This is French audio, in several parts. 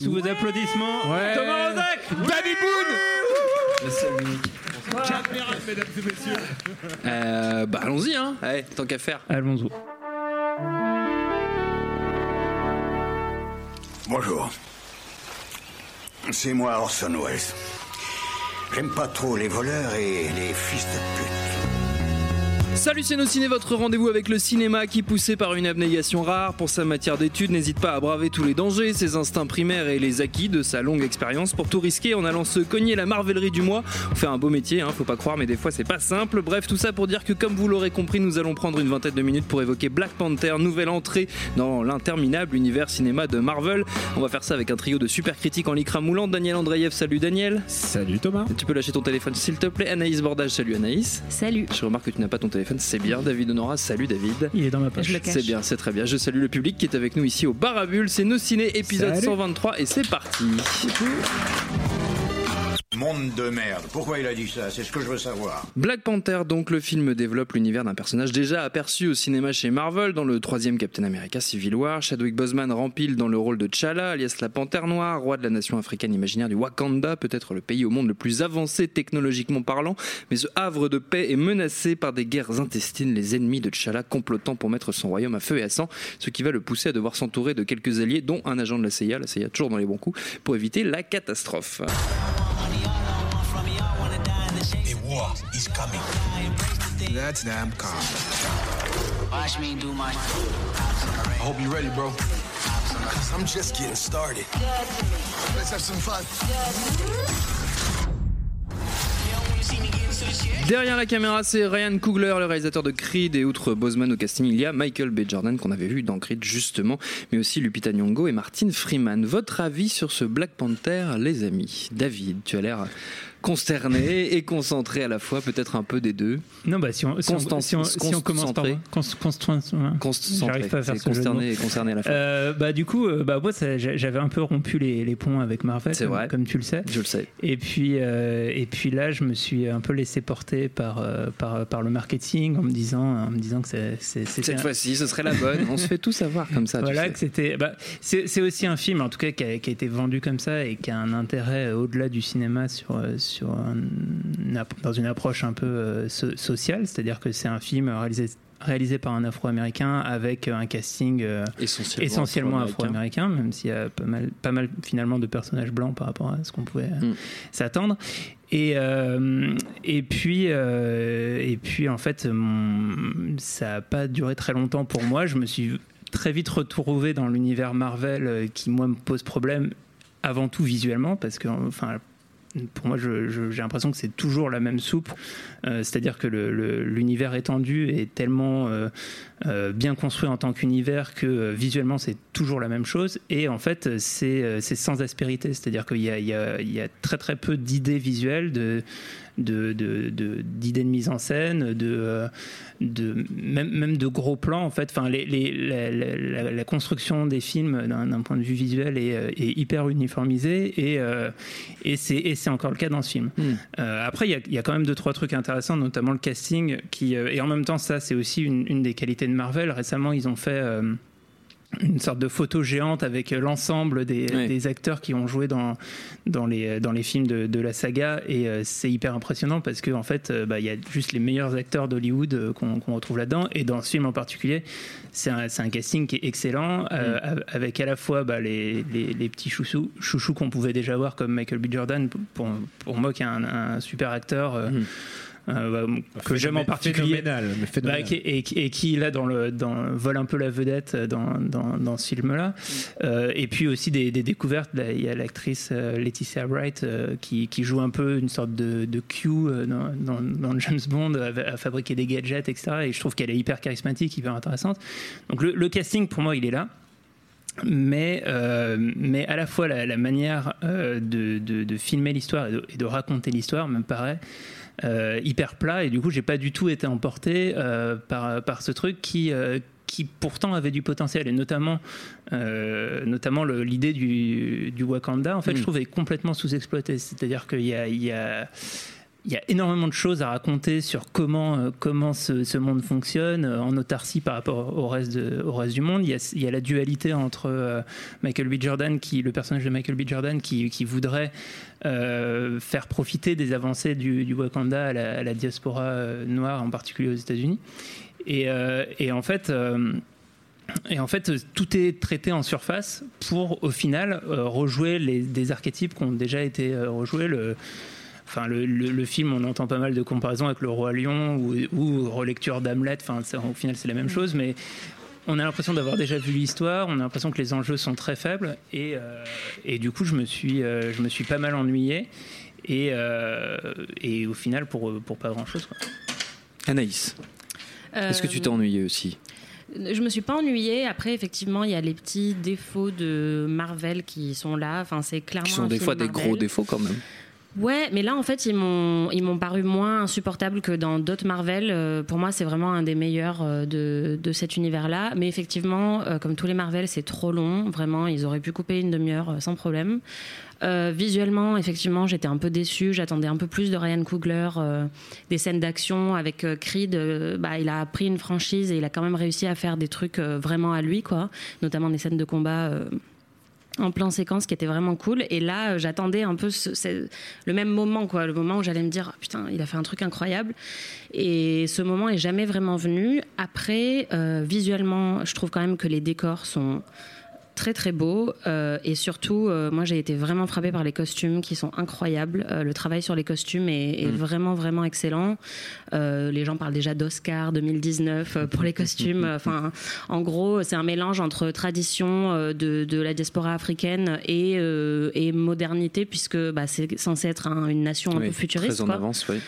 Sous vos applaudissements, Ouais. Thomas Rozek Danny Boone mesdames et messieurs. Euh, bah allons-y, hein. Allez, tant qu'à faire. Allons-y. Bonjour. C'est moi Orson Welles. J'aime pas trop les voleurs et les fils de pute. Salut c'est nos ciné, votre rendez-vous avec le cinéma qui poussé par une abnégation rare pour sa matière d'étude n'hésite pas à braver tous les dangers, ses instincts primaires et les acquis de sa longue expérience pour tout risquer en allant se cogner la marvellerie du mois. On fait un beau métier, hein, faut pas croire mais des fois c'est pas simple. Bref tout ça pour dire que comme vous l'aurez compris nous allons prendre une vingtaine de minutes pour évoquer Black Panther, nouvelle entrée dans l'interminable univers cinéma de Marvel. On va faire ça avec un trio de super critiques en lycra moulant. Daniel Andreev, salut Daniel. Salut Thomas. Tu peux lâcher ton téléphone s'il te plaît. Anaïs Bordage, salut Anaïs. Salut. Je remarque que tu n'as pas ton téléphone, c'est bien. David Honora, salut David. Il est dans ma poche. C'est bien, c'est très bien. Je salue le public qui est avec nous ici au Barabule. C'est Nos Ciné, épisode Salut. 123 et c'est parti. Monde de merde. Pourquoi il a dit ça? C'est ce que je veux savoir. Black Panther, donc le film développe l'univers d'un personnage déjà aperçu au cinéma chez Marvel dans le troisième Captain America Civil War. Chadwick Boseman rempile dans le rôle de T'Challa, alias la Panthère Noire, roi de la nation africaine imaginaire du Wakanda, peut-être le pays au monde le plus avancé technologiquement parlant. Mais ce havre de paix est menacé par des guerres intestines, les ennemis de T'Challa complotant pour mettre son royaume à feu et à sang, ce qui va le pousser à devoir s'entourer de quelques alliés, dont un agent de la CIA, la CIA toujours dans les bons coups, pour éviter la catastrophe. A war is coming. That's damn calm. Watch me do my. I hope you're ready, bro. Cause I'm just getting started. Let's have some fun. Derrière la caméra, c'est Ryan Coogler, le réalisateur de Creed, et outre Boseman au casting, il y a Michael B. Jordan qu'on avait vu dans Creed justement, mais aussi Lupita Nyong'o et Martin Freeman. Votre avis sur ce Black Panther, les amis? David, tu as l'air consterné et concentré à la fois, peut-être un peu des deux. Non, bah si on, si on, si on, si on commence par. concentré. Pas à faire consterné et concerné à la fois. Euh, bah du coup, euh, bah moi j'avais un peu rompu les, les ponts avec Marvel, C'est comme, vrai. comme tu le sais. Je le sais. Et puis, euh, et puis là, je me suis un peu laissé porter par, par, par le marketing en me disant, en me disant que c'est- Cette fois-ci, ce serait la bonne. On se fait tout savoir comme ça. tu voilà, sais. que c'était. Bah, c'est c'est aussi un film, en tout cas, qui a, qui a été vendu comme ça et qui a un intérêt au-delà du cinéma sur, euh, sur un- dans une approche un peu euh, so- sociale, c'est-à-dire que c'est un film réalisé réalisé par un Afro-américain avec un casting euh, Essentiellement, afro-américain. même s'il y a pas mal, pas mal finalement de personnages blancs par rapport à ce qu'on pouvait euh, Mm. s'attendre. Et, euh, et, puis, euh, et puis, en fait, mon- ça n'a pas duré très longtemps pour moi. Je me suis très vite retrouvé dans l'univers Marvel euh, qui, moi, me pose problème avant tout visuellement, parce que, enfin, pour moi, j'ai l'impression que c'est toujours la même soupe. Euh, C'est-à-dire que l'univers étendu est tellement euh, euh, bien construit en tant qu'univers que visuellement c'est toujours la même chose. Et en fait, c'est sans aspérité. C'est-à-dire qu'il y, a- très très peu d'idées visuelles, de- de- de- d'idées de, mise en scène, de, euh, de même, même de gros plans en fait. Enfin, les, les- la, la- la- la construction des films d'un point de vue visuel est, euh, est hyper uniformisée et, euh, et c'est encore le cas dans ce film. Hmm. Euh, après, il y y, a quand même deux trois trucs intéressants, notamment le casting qui et en même temps ça c'est aussi une, une des qualités de Marvel. Récemment, ils ont fait euh, une sorte de photo géante avec euh, l'ensemble des, Oui. des acteurs qui ont joué dans, dans, les, dans les films de, de la saga et euh, c'est hyper impressionnant parce qu'en en fait euh, bah, il y a juste les meilleurs acteurs d'Hollywood euh, qu'on retrouve là-dedans et dans ce film en particulier c'est un, casting qui est excellent euh, av- avec à la fois bah, les, les, les petits chouchous, chouchous qu'on pouvait déjà voir comme Michael B. Jordan pour, pour moi qui est un, un super acteur euh, Mhm. Euh, bah, que j'aime en particulier. mais bah, qui- et, qui- et qui là dans le dans, vole un peu la vedette dans, dans, dans ce film là et puis aussi des, des découvertes. Là, il y a l'actrice euh, Laetitia Wright euh, qui, qui joue un peu une sorte de, de Q euh, dans, dans, James Bond à, à fabriquer des gadgets etc et je trouve qu'elle est hyper charismatique hyper intéressante. Donc le, le casting pour moi il est là. Mais, euh, mais à la fois la, la manière euh, de, de- de filmer l'histoire et de, et de raconter l'histoire me paraît euh, hyper plat et du coup j'ai pas du tout été emporté euh, par, par ce truc qui, euh, qui pourtant avait du potentiel et notamment, euh, notamment l'idée du, du Wakanda en fait Mm. je trouve est complètement sous-exploitée c'est-à-dire qu'il y a, il y a il y a énormément de choses à raconter sur comment, euh, comment ce, monde fonctionne euh, en autarcie par rapport au reste, du monde. Il y, a, la dualité entre euh, Michael B. Jordan, le personnage de Michael B. Jordan, qui, voudrait faire profiter des avancées du, Wakanda à la, diaspora noire, en particulier aux États-Unis. Et, en fait. tout est traité en surface pour, au final, rejouer des archétypes qui ont déjà été rejoués. Enfin, le, le- le film, on entend pas mal de comparaisons avec Le Roi Lion ou, ou relecture d'Hamlet. Enfin, ça, au final, c'est la même chose, mais on a l'impression d'avoir déjà vu l'histoire. On a l'impression que les enjeux sont très faibles. Et, euh, et du coup, je me suis, euh, je me suis pas mal ennuyé. Et, euh, et au final, pour, pour pas grand-chose. quoi. Anaïs, est-ce que tu t'es ennuyé aussi? Je me suis pas ennuyée. Après, effectivement, il y a les petits défauts de Marvel qui sont là. Enfin, c'est clairement. Qui sont un des film fois des gros défauts quand même. Ouais, mais là, en fait, ils m'ont, ils m'ont paru moins insupportables que dans d'autres Marvel. Euh, pour moi, c'est vraiment un des meilleurs euh, de, de cet univers-là. Mais effectivement, euh, comme tous les Marvel, c'est trop long. Vraiment, ils auraient pu couper une demi-heure euh, sans problème. Euh, visuellement, effectivement, j'étais un peu déçue. J'attendais un peu plus de Ryan Coogler, des scènes d'action avec Creed. bah, il a pris une franchise et il a quand même réussi à faire des trucs vraiment à lui, quoi. Notamment des scènes de combat. En plan séquence qui était vraiment cool. Et là euh, j'attendais un peu ce- le même moment quoi. Le moment où j'allais me dire putain il a fait un truc incroyable. Et ce moment est jamais vraiment venu. Après euh, visuellement je trouve quand même que les décors sont très très beaux euh, et surtout euh, moi j'ai été vraiment frappée par les costumes qui sont incroyables. Euh, le travail sur les costumes est, est vraiment vraiment excellent. Les gens parlent déjà d'Oscar 2019 euh, pour les costumes. Enfin en gros c'est un mélange entre tradition de, de la diaspora africaine et, et modernité puisque bah, c'est censé être un- une nation un Oui, peu futuriste Très en quoi. avance, oui.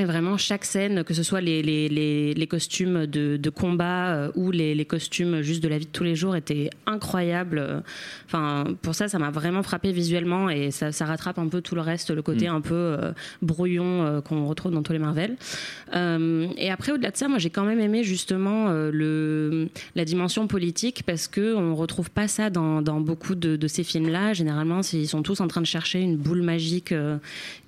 Et vraiment, chaque scène, que ce soit les, les, les, les costumes de, de combat euh, ou les, les costumes juste de la vie de tous les jours, étaient incroyables. Enfin, pour ça, ça m'a vraiment frappé visuellement et ça, ça rattrape un peu tout le reste, le côté un peu euh, brouillon euh, qu'on retrouve dans tous les Marvel. Et après, au-delà de ça, moi, j'ai quand même aimé justement le, la dimension politique parce que on retrouve pas ça dans, dans beaucoup de, de ces films-là. Généralement, ils sont tous en train de chercher une boule magique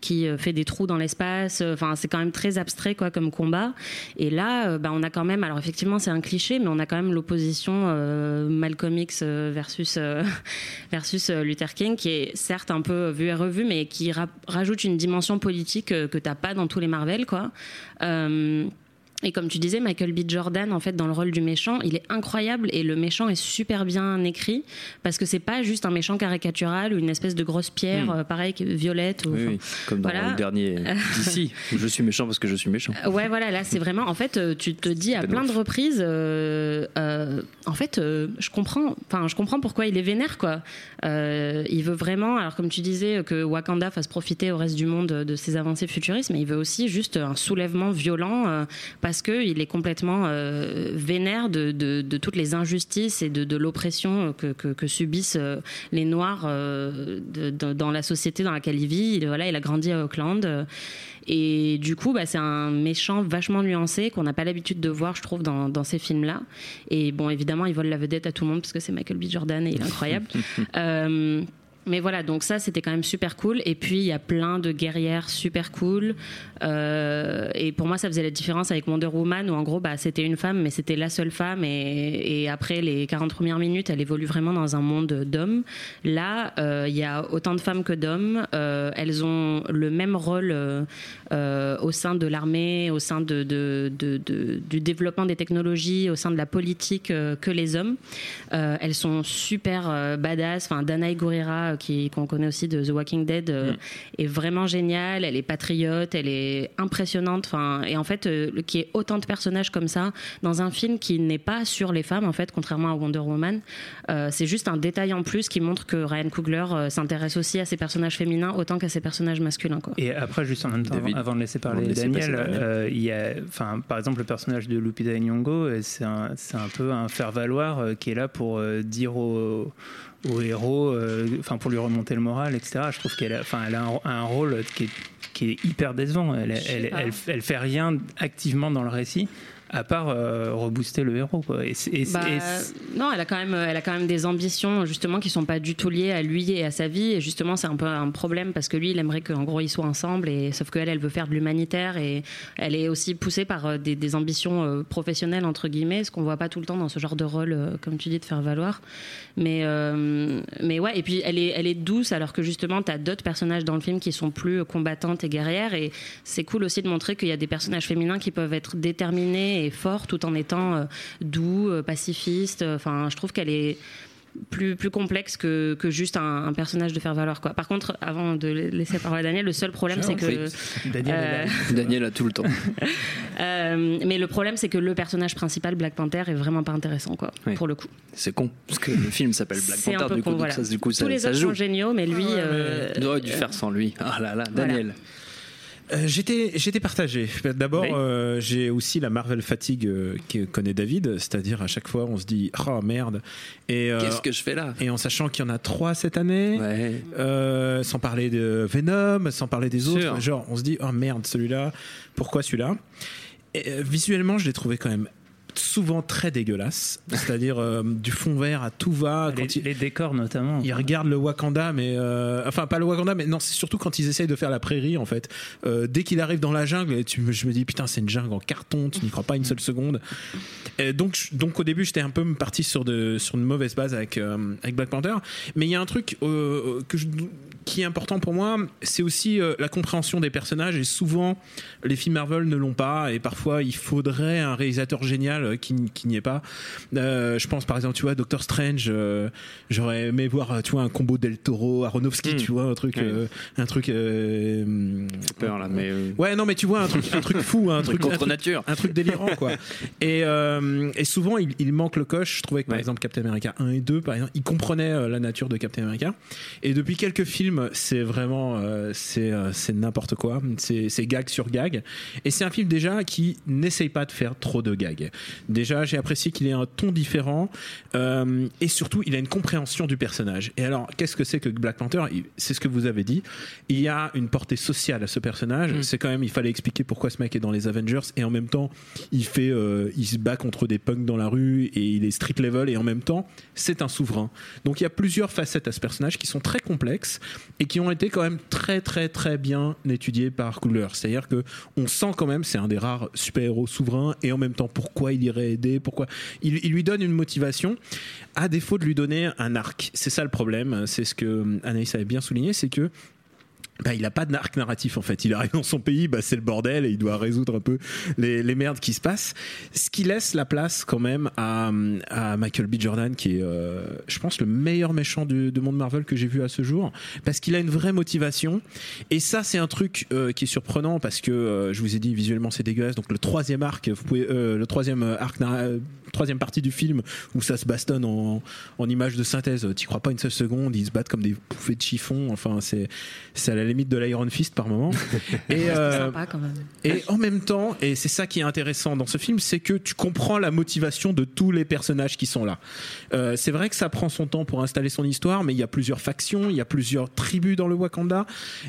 qui fait des trous dans l'espace. Enfin, c'est quand même très abstrait quoi comme combat. Et là, euh, bah, on a quand même, alors effectivement, c'est un cliché, mais on a quand même l'opposition euh, Malcolm X euh, versus euh, versus Luther King, qui est certes un peu vu et revu, mais qui ra- rajoute une dimension politique que t'as pas dans tous les Marvel, quoi. Et comme tu disais, Michael B. Jordan, en fait, dans le rôle du méchant, il est incroyable et le méchant est super bien écrit parce que c'est pas juste un méchant caricatural ou une espèce de grosse pierre, euh, pareil, violette. Ou. Oui, comme dans voilà. le dernier d'ici, où je suis méchant parce que je suis méchant. Ouais, voilà, là, c'est vraiment. En fait, euh, tu te dis à plein de reprises, euh, euh, en fait, euh, je comprends. Enfin, je comprends pourquoi il est vénère, quoi. Euh, il veut vraiment, alors comme tu disais, que Wakanda fasse profiter au reste du monde de ses avancées futuristes, mais il veut aussi juste un soulèvement violent euh, parce que il est complètement euh, vénère de, de- de toutes les injustices et de, de l'oppression que, que- que subissent euh, les Noirs euh, dans la société dans laquelle il vit. Il, voilà, il a grandi à Auckland. euh, et du coup, bah, c'est un méchant vachement nuancé qu'on n'a pas l'habitude de voir, je trouve, dans, dans ces films-là. Et bon, évidemment, il vole la vedette à tout le monde parce que c'est Michael B. Jordan et il est incroyable. Euh, mais voilà, donc ça, c'était quand même super cool. Et puis, il y a plein de guerrières super cool. Euh, et pour moi, ça faisait la différence avec Wonder Woman, où en gros, bah, c'était une femme, mais c'était la seule femme. Et, après les 40 premières minutes, elle évolue vraiment dans un monde d'hommes. Là, euh, il y a autant de femmes que d'hommes. Euh, elles ont le même rôle au sein de l'armée, au sein du développement des technologies, au sein de la politique que les hommes. Elles sont super badass. Enfin, Danae Gurira, qui qu'on connaît aussi de The Walking Dead, euh, est vraiment géniale. Elle est patriote, elle est impressionnante. Enfin, et en fait, euh, qu'il y ait autant de personnages comme ça dans un film qui n'est pas sur les femmes, en fait, contrairement à Wonder Woman, euh, c'est juste un détail en plus qui montre que Ryan Coogler euh, s'intéresse aussi à ses personnages féminins autant qu'à ses personnages masculins. Quoi. Et après, juste en même temps, David. avant, avant de laisser de parler Daniel, euh, il y a, enfin, par exemple, le personnage de Lupita Nyong'o, c'est un, c'est un peu un faire-valoir euh, qui est là pour euh, dire au, au héros, euh, enfin, pour lui remonter le moral, etc. Je trouve qu'elle a, enfin, elle a un, un rôle qui est, qui est hyper décevant. Elle, elle, elle, elle fait rien activement dans le récit. À part euh, rebooster le héros. Quoi. Et c'est- et c'est- Bah, et c'est- non, elle a quand même, elle a quand même des ambitions justement qui sont pas du tout liées à lui et à sa vie. Et justement, c'est un peu un problème parce que lui, il aimerait qu'en gros ils soient ensemble. Et sauf qu'elle, elle veut faire de l'humanitaire et elle est aussi poussée par euh, des, des ambitions euh, professionnelles entre guillemets, ce qu'on voit pas tout le temps dans ce genre de rôle, euh, comme tu dis, de faire valoir. Mais euh, mais ouais. Et puis elle est, elle est douce alors que justement, tu as d'autres personnages dans le film qui sont plus combattantes et guerrières. Et c'est cool aussi de montrer qu'il y a des personnages féminins qui peuvent être déterminés et forts tout en étant euh, doux, euh, pacifistes. Enfin, je trouve qu'elle est plus, plus complexe que, que juste un, un personnage de faire valoir. Quoi. Par contre, avant de laisser parler à Daniel, le seul problème, c'est que. Daniel Euh. Daniel a tout le temps. euh, mais le problème, c'est que le personnage principal, Black Panther, est vraiment pas intéressant, quoi, Oui. pour le coup. C'est con, parce que le film s'appelle Black Panther, du coup, con, donc voilà. ça, du coup, ça, Tous les ça autres joue. sont géniaux, mais lui. euh, Il aurait dû faire sans lui. Ah là là. Daniel. J'étais j'étais partagé. D'abord, Oui. euh, j'ai aussi la Marvel fatigue euh, que connaît David, c'est-à-dire à chaque fois on se dit oh merde et euh, Qu'est-ce que je fais là? et en sachant qu'il y en a trois cette année. Ouais. euh, sans parler de Venom, sans parler des autres, genre on se dit oh merde celui-là, pourquoi celui-là? Et, euh, Visuellement, je l'ai trouvé quand même souvent très dégueulasse, c'est-à-dire euh, du fond vert à tout va. les, Quand les décors notamment. ils regardent le Wakanda, mais euh, enfin pas le Wakanda, mais non, c'est surtout quand ils essayent de faire la prairie en fait. Euh, dès qu'il arrive dans la jungle, tu, je me dis putain c'est une jungle en carton, tu n'y crois pas une seule seconde. Et donc donc au début j'étais un peu parti sur de sur une mauvaise base avec avec Black Panther, mais il y a un truc que je qui est important pour moi, c'est aussi euh, la compréhension des personnages et souvent les films Marvel ne l'ont pas et parfois il faudrait un réalisateur génial euh, qui, n'y est pas. Euh, je pense par exemple tu vois Doctor Strange, j'aurais aimé voir tu vois un combo Del Toro, Aronofsky, Mm. tu vois un truc, euh, un truc. Peur là, mais. Ouais non mais tu vois un truc, un truc fou, un truc, un Contre truc- nature. un truc délirant quoi. Et, et souvent il, il manque le coche. Je trouvais que par Ouais. exemple Captain America 1 et 2 par exemple, il comprenait la nature de Captain America. Et depuis quelques films, c'est vraiment euh, c'est euh, n'importe quoi. C'est gag sur gag. Et c'est un film déjà qui n'essaye pas de faire trop de gags. Déjà j'ai apprécié qu'il ait un ton différent euh, et surtout il a une compréhension du personnage. Et alors qu'est-ce que c'est que Black Panther? C'est ce que vous avez dit. Il y a une portée sociale à ce personnage. Mm. C'est quand même il fallait expliquer pourquoi ce mec est dans les Avengers et en même temps il fait euh, il se bat contre des punks dans la rue et il est street level et en même temps c'est un souverain. Donc il y a plusieurs facettes à ce personnage qui sont très complexes et qui ont été quand même très très très bien étudiées par Coogler. C'est-à-dire que on sent quand même c'est un des rares super-héros souverains et en même temps pourquoi il irait aider, pourquoi il, il lui donne une motivation à défaut de lui donner un arc. C'est ça le problème, c'est ce que Anaïs avait bien souligné, c'est que bah, il a pas d'arc narratif en fait. Il arrive dans son pays, bah, c'est le bordel et il doit résoudre un peu les, les merdes qui se passent. Ce qui laisse la place quand même à, à Michael B. Jordan, qui est, euh, je pense, le meilleur méchant du, du monde Marvel que j'ai vu à ce jour, parce qu'il a une vraie motivation. Et ça, c'est un truc euh, qui est surprenant parce que euh, je vous ai dit visuellement c'est dégueulasse. Donc le troisième arc, vous pouvez, euh, le troisième arc, narra- euh, troisième partie du film où ça se bastonne en, en images de synthèse. T'y crois pas une seule seconde. Ils se battent comme des bouffées de chiffon. Enfin, c'est à la limite de l'Iron Fist par moment. Et, euh, sympa quand même. et en même temps, et c'est ça qui est intéressant dans ce film, c'est que tu comprends la motivation de tous les personnages qui sont là. Euh, c'est vrai que ça prend son temps pour installer son histoire, mais il y a plusieurs factions, il y a plusieurs tribus dans le Wakanda,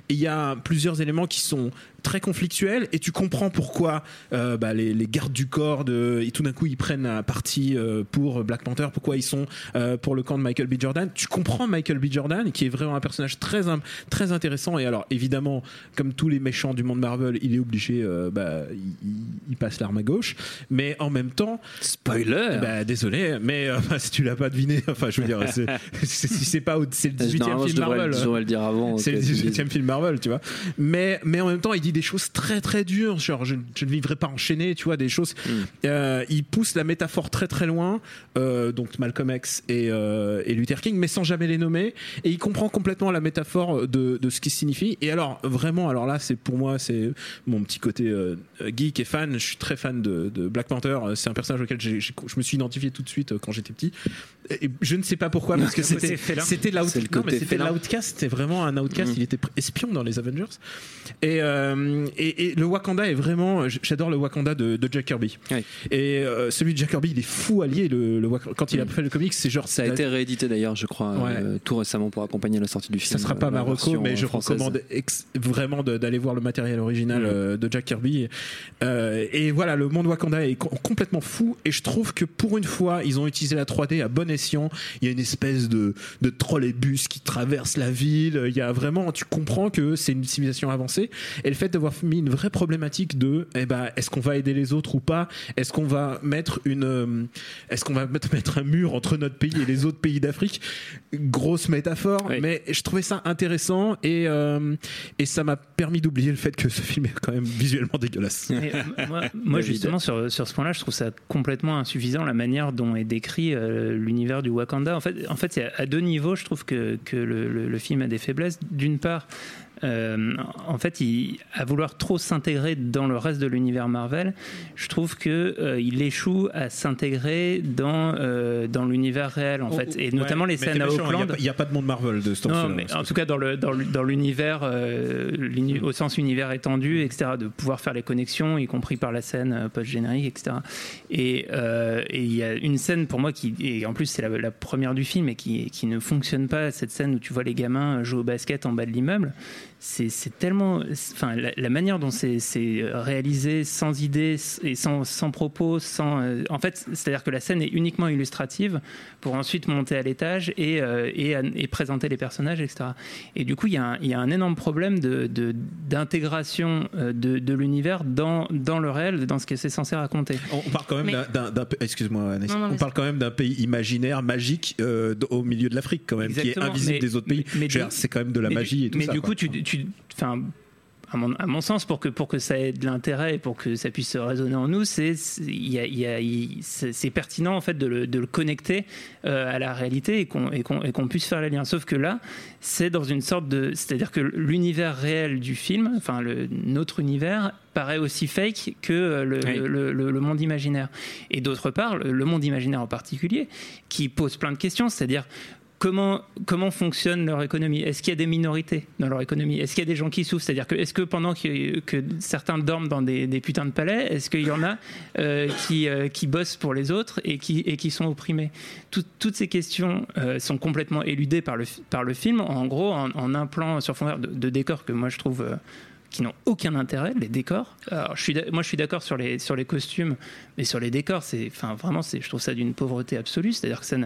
et il y a plusieurs éléments qui sont très conflictuels, et tu comprends pourquoi euh, bah, les, les gardes du corps, de, et tout d'un coup ils prennent un parti euh, pour Black Panther, pourquoi ils sont euh, pour le camp de Michael B. Jordan. Tu comprends Michael B. Jordan, qui est vraiment un personnage très, très intéressant, et alors évidemment, comme tous les méchants du monde Marvel, il est obligé, bah, il, passe l'arme à gauche, mais en même temps, Spoiler bah, désolé, mais si tu l'as pas deviné, enfin je veux dire, c'est, c'est, si c'est pas, c'est le 18e Normalement, je film devrais, Marvel. je devrais le dire avant. C'est le tu dises. 18e film Marvel, tu vois. Mais, mais en même temps, il dit des choses très très dures, genre je, je ne vivrai pas enchaîné, tu vois, des choses. Mm. Euh, il pousse la métaphore très très loin, euh, donc Malcolm X et, euh, et Luther King, mais sans jamais les nommer. Et il comprend complètement la métaphore de, de ce qui signifie. Et alors, vraiment, alors là, c'est pour moi, c'est mon petit côté geek et fan. Je suis très fan de, de Black Panther. C'est un personnage auquel je me suis identifié tout de suite quand j'étais petit. Et je ne sais pas pourquoi, parce que c'était c'était l'outcast. C'était vraiment un outcast. Mm. Il était espion dans les Avengers. Et, euh, euh, et, et le Wakanda est vraiment. J'adore le Wakanda de, de Jack Kirby. Ouais. Et euh, celui de Jack Kirby, il est fou allié. Le, le quand il a fait le comics, c'est genre. Ça a été réédité d'ailleurs, je crois, Ouais. euh, tout récemment pour accompagner la sortie du film. Ça sera pas la ma reco, version, mais je française. recommande vraiment d'aller voir le matériel original euh, de Jack Kirby. Et voilà, le monde Wakanda est co- complètement fou. Et je trouve que pour une fois, ils ont utilisé la 3D à bon escient. Il y a une espèce de, de trolleybus qui traverse la ville. Il y a vraiment, tu comprends que c'est une civilisation avancée. Et le fait d'avoir mis une vraie problématique de, eh ben, est-ce qu'on va aider les autres ou pas? Est-ce qu'on va mettre une, euh, est-ce qu'on va mettre, mettre un mur entre notre pays et les autres pays d'Afrique? Grosse métaphore, Oui. mais je trouvais ça intéressant et euh, et ça m'a permis d'oublier le fait que ce film est quand même visuellement dégueulasse. Et moi, justement, sur, sur ce point-là, je trouve ça complètement insuffisant la manière dont est décrit euh, l'univers du Wakanda. En fait, en fait, c'est à, à deux niveaux, je trouve que, que le, le- le film a des faiblesses. D'une part, euh, en fait, il, à vouloir trop s'intégrer dans le reste de l'univers Marvel, je trouve que euh, il échoue à s'intégrer dans euh, dans l'univers réel, en fait, et notamment les scènes à Auckland. Il n'y a, pas de monde Marvel de ce temps-là. en tout cas dans le dans, l'univers l'uni- au sens univers étendu, etc. De pouvoir faire les connexions, y compris par la scène euh, post-générique, etc. Et et il y a une scène pour moi qui et en plus c'est la, la première du film et qui qui ne fonctionne pas cette scène où tu vois les gamins jouer au basket en bas de l'immeuble. C'est tellement enfin la, la manière dont c'est réalisé sans idée et sans sans propos, sans euh, en fait c'est-à-dire que la scène est uniquement illustrative pour ensuite monter à l'étage et, euh, et, et présenter les personnages, etc. Et du coup, il y a un, il y a un énorme problème de- de- d'intégration euh, de, de l'univers dans, dans le réel, dans ce que c'est censé raconter. On parle quand même d'un- excuse-moi, on parle quand même d'un pays imaginaire, magique, euh, au milieu de l'Afrique quand même, qui est invisible mais- des autres pays. c'est quand même de la mais magie du, et tout mais ça. du quoi. coup, tu, tu, enfin, à mon, à mon sens, pour que, pour que ça ait de l'intérêt et pour que ça puisse résonner en nous, c'est pertinent en fait de le, de le connecter euh, à la réalité et qu'on et qu'on et qu'on puisse faire les liens. Sauf que là, c'est dans une sorte de, c'est-à-dire que l'univers réel du film, enfin le, notre univers paraît aussi fake que euh, le, Oui. le, le- le monde imaginaire. Et d'autre part, le monde imaginaire en particulier, qui pose plein de questions, c'est-à-dire comment, fonctionne leur économie? Est-ce qu'il y a des minorités dans leur économie? Est-ce qu'il y a des gens qui souffrent? C'est-à-dire que est-ce que pendant que, certains dorment dans des, putains de palais, est-ce qu'il y en a euh, qui, euh, qui bossent pour les autres et qui, sont opprimés? Tout- Toutes ces questions euh, sont complètement éludées par le, film, en gros, en, en un plan sur fond de, de décors que moi je trouve... euh, qui n'ont aucun intérêt, les décors. Alors, je suis, d'a- moi, je suis d'accord sur les, sur les costumes, mais sur les décors, c'est, enfin, vraiment, c'est, je trouve ça d'une pauvreté absolue. C'est-à-dire que ça,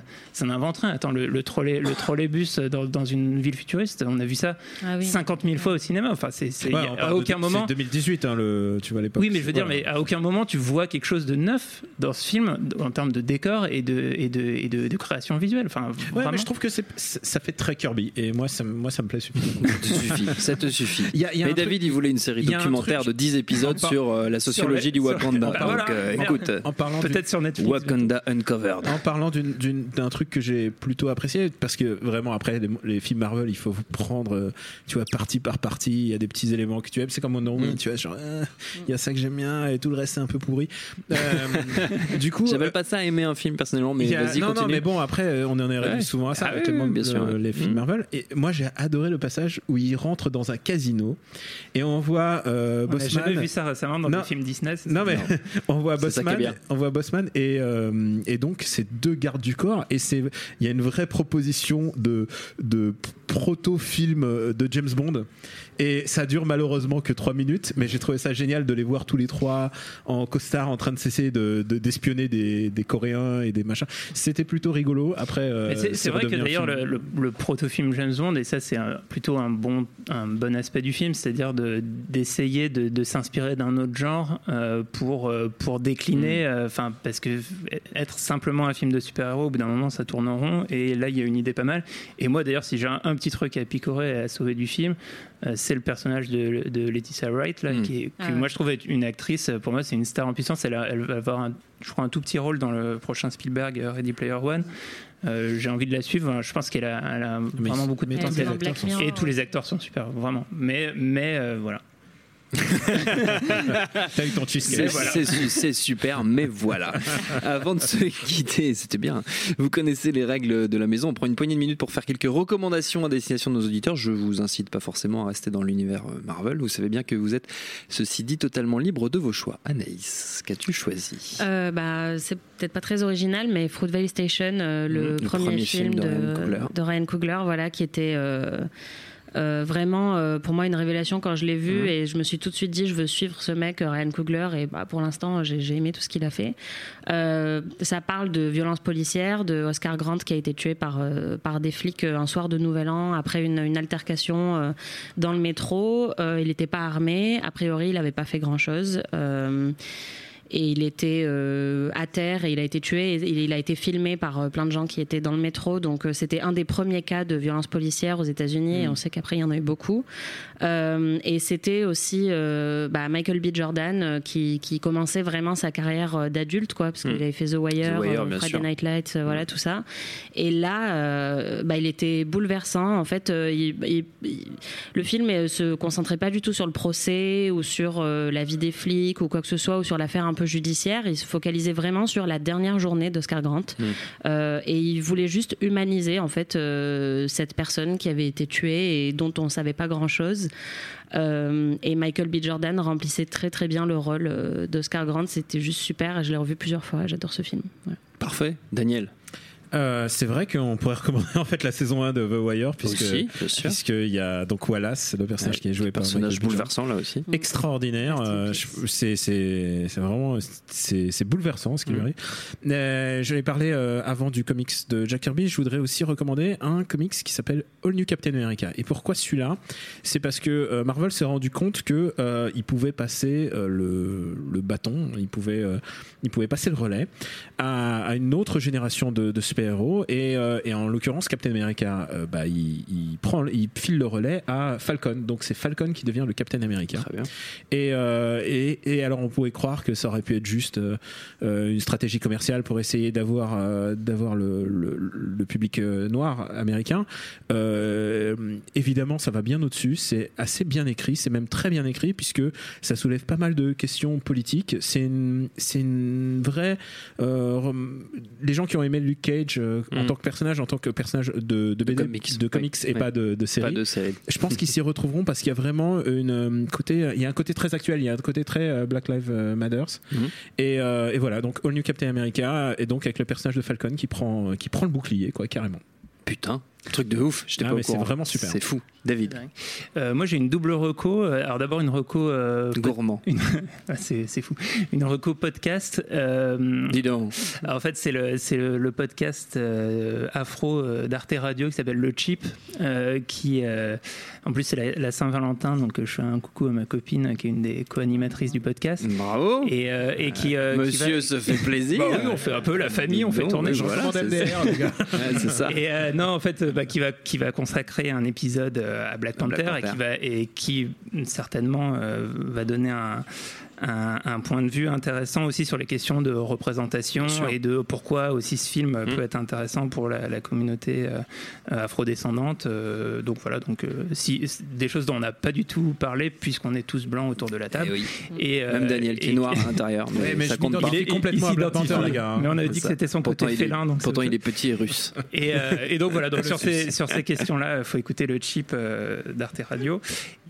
n'invente rien. Attends, le, le, trolley, le trolleybus dans, dans une ville futuriste, on a vu ça Ah oui. 50 000 fois au cinéma. Enfin, c'est, Ouais, à de- aucun moment. C'est 2018, hein, le, tu vois à l'époque. Oui, mais je veux dire, Voilà. mais à aucun moment tu vois quelque chose de neuf dans ce film en termes de décor et de, et de, et de, de création visuelle. Enfin, Ouais, vraiment. mais je trouve que ça fait très Kirby et moi ça, me- moi, ça me plaît suffisamment. Ça te suffit. Ça te suffit. Il y a- il y a Mais David, il voulait une série un documentaire truc- de 10 épisodes par- sur euh, la sociologie du sur- Wakanda. Bah Donc, voilà. euh, écoute, en parlant Peut-être sur Netflix. Wakanda Uncovered. En parlant d'un truc que j'ai plutôt apprécié, parce que vraiment après les, les films Marvel, il faut vous prendre, euh, tu vois, partie par partie. Il y a des petits éléments que tu aimes. C'est comme Woman, Mm. tu vois, genre, euh, il y a ça que j'aime bien et tout le reste c'est un peu pourri. Euh, du coup, J'appelle euh, pas ça aimer un film personnellement, mais vas-y, non, continue. non, mais bon, après, on en est réduit Ouais. souvent à ça Ah avec oui, le monde- bien sûr. le- les films Mm. Marvel. Et moi, j'ai adoré le passage où il rentre dans un casino et on voit euh, On Bossman. jamais vu ça récemment dans Non. des films Disney. Non mais on voit Bossman, on voit Bossman et euh, et donc c'est deux gardes du corps et c'est il y a une vraie proposition de de proto film de James Bond et ça dure malheureusement que trois minutes mais j'ai trouvé ça génial de les voir tous les trois en costard en train de cesser de de- d'espionner des, des Coréens et des machins c'était plutôt rigolo après euh, c'est- c'est vrai que d'ailleurs le, le- le proto-film James Bond, et ça c'est plutôt un bon, un bon aspect du film, c'est-à-dire de- d'essayer de, de s'inspirer d'un autre genre euh, pour, euh, pour décliner, Mm. euh, enfin parce que être simplement un film de super-héros, au bout d'un moment ça tourne en rond, et là il y a une idée pas mal. Et moi d'ailleurs si j'ai un, un petit truc à picorer et à sauver du film, euh, c'est le personnage de, de Laetitia Wright, là, Mm. qui, est, Ah ouais. moi je trouve être une actrice, pour moi c'est une star en puissance, elle, a- elle va avoir un, je crois un tout petit rôle dans le prochain Spielberg euh, Ready Player One. Euh, j'ai envie de la suivre. Je pense qu'elle a, elle a Mais- vraiment beaucoup de potentiel. Et tous les acteurs sont super, vraiment. Mais, mais euh, voilà. T'as eu ton cheesecake. C'est super, mais voilà. Avant de se quitter, c'était bien. Vous connaissez les règles de la maison. On prend une poignée de minutes pour faire quelques recommandations à destination de nos auditeurs. Je vous incite pas forcément à rester dans l'univers euh, Marvel. Vous savez bien que vous êtes, ceci dit, totalement libre de vos choix. Anaïs, qu'as-tu choisi? Euh, bah, c'est peut-être pas très original, mais Fruitvale Station, euh, le, le premier, premier film, film de Ryan Coogler. de Ryan Coogler, voilà, qui était euh, euh, vraiment euh, pour moi une révélation quand je l'ai vu, Mhm. et je me suis tout de suite dit je veux suivre ce mec euh, Ryan Coogler, et bah, pour l'instant j'ai aimé tout ce qu'il a fait. Euh, ça parle de violence policière, de Oscar Grant qui a été tué par par des flics un soir de Nouvel An après une, une altercation dans le métro. Il n'était pas armé, a priori il n'avait pas fait grand chose. Et il était euh, à terre et il a été tué. Et il a été filmé par euh, plein de gens qui étaient dans le métro. Donc euh, c'était un des premiers cas de violence policière aux États-Unis. Et on sait qu'après il y en a eu beaucoup. Et c'était aussi bah, Michael B. Jordan qui, qui commençait vraiment sa carrière d'adulte, quoi, parce qu'il avait fait The Wire, The Wire, bien Friday sûr. Night Lights, voilà tout ça. Et là, bah, il était bouleversant. En fait, il- il- il- le film ne se concentrait pas du tout sur le procès ou sur la vie des flics ou quoi que ce soit ou sur l'affaire un peu judiciaire. Il se focalisait vraiment sur la dernière journée d'Oscar Grant. Euh, et il voulait juste humaniser en fait euh, cette personne qui avait été tuée et dont on savait pas grand chose. et Michael B. Jordan remplissait très très bien le rôle euh, d'Oscar Grant. C'était juste super. et Je l'ai revu plusieurs fois. J'adore ce film. Ouais. Parfait. Daniel Euh, c'est vrai qu'on pourrait recommander en fait la saison 1 de The Wire puisque Aussi, puisqu'il y a donc Wallace le personnage qui est joué par Personnage B. Jordan. bouleversant là aussi. extraordinaire. Euh, c'est c'est c'est vraiment c'est c'est bouleversant ce qu'il Mm. lui arrive. Euh, je l'ai parlé euh, avant du comics de Jack Kirby. Je voudrais aussi recommander un comics qui s'appelle All New Captain America. Et pourquoi celui-là? C'est parce que euh, Marvel s'est rendu compte que euh, il pouvait passer euh, le, le bâton, il pouvait euh, il pouvait passer le relais à, à une autre génération de, de super-héros. Et, euh, et en l'occurrence, Captain America, euh, bah, il, il prend, il file le relais à Falcon. Donc c'est Falcon qui devient le Captain America. Très bien. Et, euh, et, et alors on pouvait croire que ça aurait pu être juste une stratégie commerciale pour essayer d'avoir d'avoir le, le, le public noir américain. Évidemment, ça va bien au-dessus. C'est assez bien écrit. C'est même très bien écrit puisque ça soulève pas mal de questions politiques. C'est une une vraie. euh, les gens qui ont aimé Luke Cage euh, en Mm. tant que personnage, en tant que personnage de de, BD, comics. de comics et pas de, de série. Pas de série. Je pense qu'ils s'y retrouveront parce qu'il y a vraiment une euh, côté, il y a un côté très actuel, il y a un côté très euh, Black Lives Matters. Mhm. Et, et voilà, donc All New Captain America et donc avec le personnage de Falcon qui prend qui prend le bouclier quoi carrément. Putain, truc de ouf. J'étais Ah, pas au mais c'est vraiment super. C'est fou. David, Euh, moi, j'ai une double reco. Euh, Alors, d'abord, une reco. euh, gourmand. une- Ah, c'est c'est fou. Une reco podcast. euh, Dis donc. alors, en fait, c'est le, c'est le, le podcast euh, afro euh, d'Arte Radio qui s'appelle Le Chip. euh, qui, euh, en plus, c'est la, la Saint-Valentin. Donc, euh, je fais un coucou à ma copine qui est une des co-animatrices du podcast. Bravo. Et, euh, et qui. euh, qui Monsieur va- se fait plaisir. Bah oui, on fait un peu la famille, on fait Non, tourner. je voilà, c'est ça. les gars. Ouais, c'est ça. Et euh, non, en fait, bah, qui va qui va consacrer un épisode euh, à Black Panther, Black et Panther. qui va et qui certainement euh, va donner un, un un point de vue intéressant aussi sur les questions de représentation et de pourquoi aussi ce film Mm. peut être intéressant pour la, la communauté euh, afrodescendante. Euh, donc voilà, donc euh, si des choses dont on n'a pas du tout parlé puisqu'on est tous blancs autour de la Eh table. oui. Et, euh, Même Daniel qui est noir à l'intérieur. Mais, Ouais, mais ça je compte pas. m'identifie complètement s'identifie. Panther, les gars, hein. Mais on avait dit ça. que c'était son Pourtant, côté il est- félin. donc Pourtant, il est petit et russe. et, euh, et donc voilà, donc sur ces, sur ces questions-là, il faut écouter le chip euh, d'Arte Radio.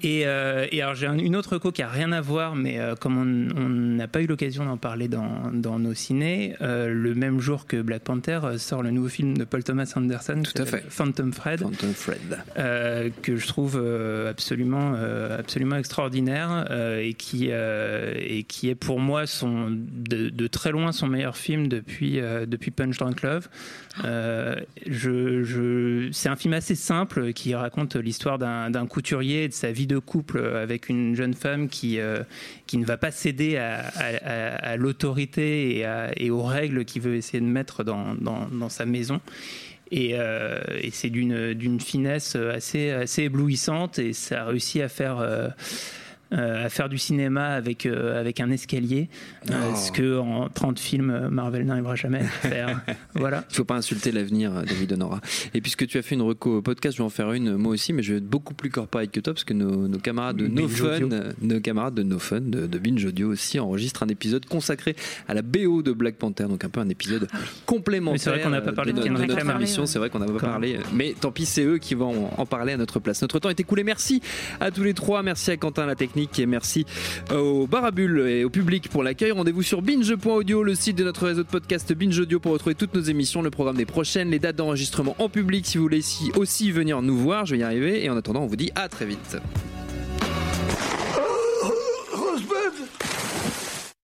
Et, euh, et alors j'ai un- une autre reco qui a rien à voir, mais euh, comme on n'a pas eu l'occasion d'en parler dans, dans nos ciné, euh, le même jour que Black Panther euh, sort le nouveau film de Paul Thomas Anderson, Tout à fait. Phantom Fred. Phantom Fred. euh, que je trouve euh, absolument, euh, absolument extraordinaire euh, et, qui, euh, et qui est pour moi son, de, de très loin son meilleur film depuis, euh, depuis Punch Drunk Love. Euh, je, je, c'est un film assez simple qui raconte l'histoire d'un, couturier et de sa vie de couple avec une jeune femme qui, euh, qui ne va pas céder à, à- à- l'autorité et, et aux règles qu'il veut essayer de mettre dans, dans, dans sa maison. Et, euh, et c'est d'une finesse assez assez éblouissante et ça a réussi à faire euh, euh, à faire du cinéma avec, euh, avec un escalier, euh, Oh. ce que en 30 films, Marvel n'arrivera jamais à faire. voilà. Il faut pas insulter l'avenir, David Honora. Et puisque tu as fait une reco podcast, je vais en faire une moi aussi, mais je vais être beaucoup plus corporate que toi parce que nos, nos camarades de No Binge Fun, Audio. euh, nos camarades de No Fun, de, de Binge Audio aussi, enregistrent un épisode consacré à la BO de Black Panther, donc un peu un épisode complémentaire. Mais c'est vrai qu'on n'a pas parlé de, de de notre émission. C'est vrai qu'on n'a pas parlé, mais tant pis, c'est eux qui vont en parler à notre place. Notre temps est écoulé. Merci à tous les trois. Merci à Quentin la technique et merci au Barabule et au public pour l'accueil. Rendez-vous sur binge.audio, le site de notre réseau de podcast Binge Audio pour retrouver toutes nos émissions, le programme des prochaines, les dates d'enregistrement en public si vous voulez aussi venir nous voir. Je vais y arriver. Et en attendant, on vous dit à très vite.